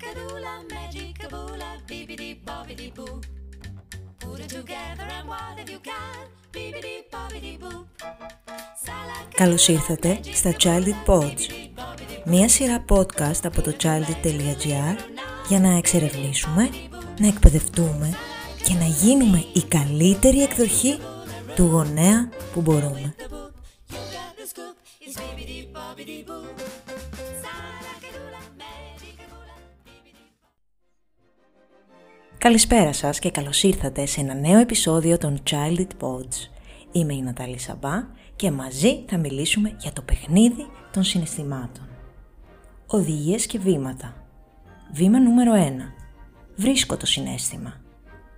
Salakadoola, magicaboola, beepity boppity boo. Put it together and what have you got? Beepity boppity boo. Καλώς ήρθατε στα Childhood Pods, μία σειρά podcast από το childhood.gr για να εξερευνήσουμε, να εκπαιδευτούμε και να γίνουμε η καλύτερη εκδοχή του γονέα που μπορούμε. Καλησπέρα σας και καλώς ήρθατε σε ένα νέο επεισόδιο των Childhood Pods. Είμαι η Νατάλη Σαμπά και μαζί θα μιλήσουμε για το παιχνίδι των συναισθημάτων. Οδηγίες και βήματα. Βήμα νούμερο 1. Βρίσκω το συνέστημα.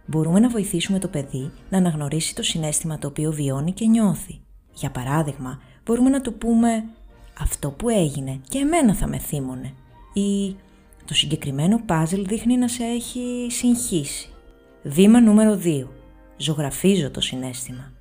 Μπορούμε να βοηθήσουμε το παιδί να αναγνωρίσει το συνέστημα το οποίο βιώνει και νιώθει. Για παράδειγμα, μπορούμε να του πούμε «Αυτό που έγινε και εμένα θα με θύμωνε» ή «Το συγκεκριμένο πάζλ δείχνει να σε έχει συγχύσει». Βήμα νούμερο 2. Ζωγραφίζω το συνέστημα.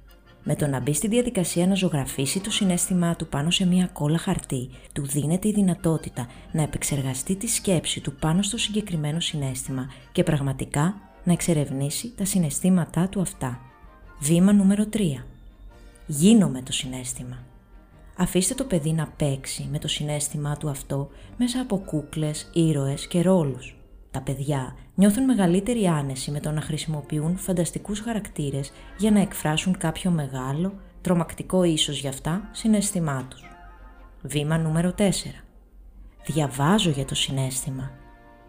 Με το να μπει στη διαδικασία να ζωγραφίσει το συνέστημά του πάνω σε μια κόλλα χαρτί, του δίνεται η δυνατότητα να επεξεργαστεί τη σκέψη του πάνω στο συγκεκριμένο συνέστημα και πραγματικά να εξερευνήσει τα συναισθήματά του αυτά. Βήμα νούμερο 3. Γίνομαι το συνέστημα. Αφήστε το παιδί να παίξει με το συνέστημά του αυτό μέσα από κούκλες, ήρωες και ρόλους. Τα παιδιά νιώθουν μεγαλύτερη άνεση με το να χρησιμοποιούν φανταστικούς χαρακτήρες για να εκφράσουν κάποιο μεγάλο, τρομακτικό ίσως για αυτά, συναίσθημά τους. Βήμα νούμερο 4. Διαβάζω για το συνέστημα.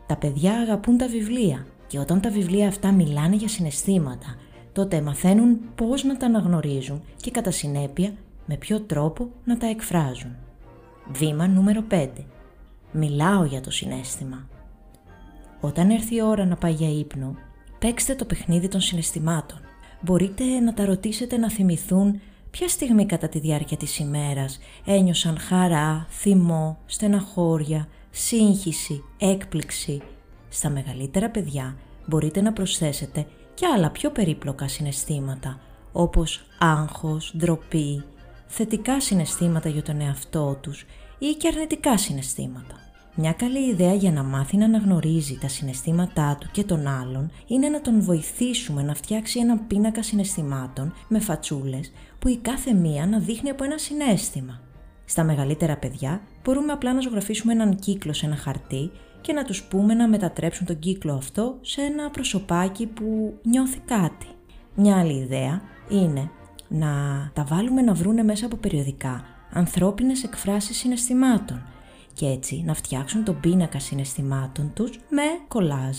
Τα παιδιά αγαπούν τα βιβλία και όταν τα βιβλία αυτά μιλάνε για συναισθήματα, τότε μαθαίνουν πώς να τα αναγνωρίζουν και κατά συνέπεια με ποιο τρόπο να τα εκφράζουν. Βήμα νούμερο 5. Μιλάω για το συνέστημα. Όταν έρθει η ώρα να πάει για ύπνο, παίξτε το παιχνίδι των συναισθημάτων. Μπορείτε να τα ρωτήσετε να θυμηθούν ποια στιγμή κατά τη διάρκεια της ημέρας ένιωσαν χαρά, θυμό, στεναχώρια, σύγχυση, έκπληξη. Στα μεγαλύτερα παιδιά μπορείτε να προσθέσετε και άλλα πιο περίπλοκα συναισθήματα, όπως άγχος, ντροπή, θετικά συναισθήματα για τον εαυτό τους ή και αρνητικά συναισθήματα. Μια καλή ιδέα για να μάθει να αναγνωρίζει τα συναισθήματά του και των άλλων είναι να τον βοηθήσουμε να φτιάξει έναν πίνακα συναισθημάτων με φατσούλες που η κάθε μία να δείχνει από ένα συνέστημα. Στα μεγαλύτερα παιδιά μπορούμε απλά να ζωγραφίσουμε έναν κύκλο σε ένα χαρτί και να τους πούμε να μετατρέψουν τον κύκλο αυτό σε ένα προσωπάκι που νιώθει κάτι. Μια άλλη ιδέα είναι να τα βάλουμε να βρούνε μέσα από περιοδικά ανθρώπινες εκφράσεις συναισθημάτων και έτσι να φτιάξουν τον πίνακα συναισθημάτων τους με κολάζ.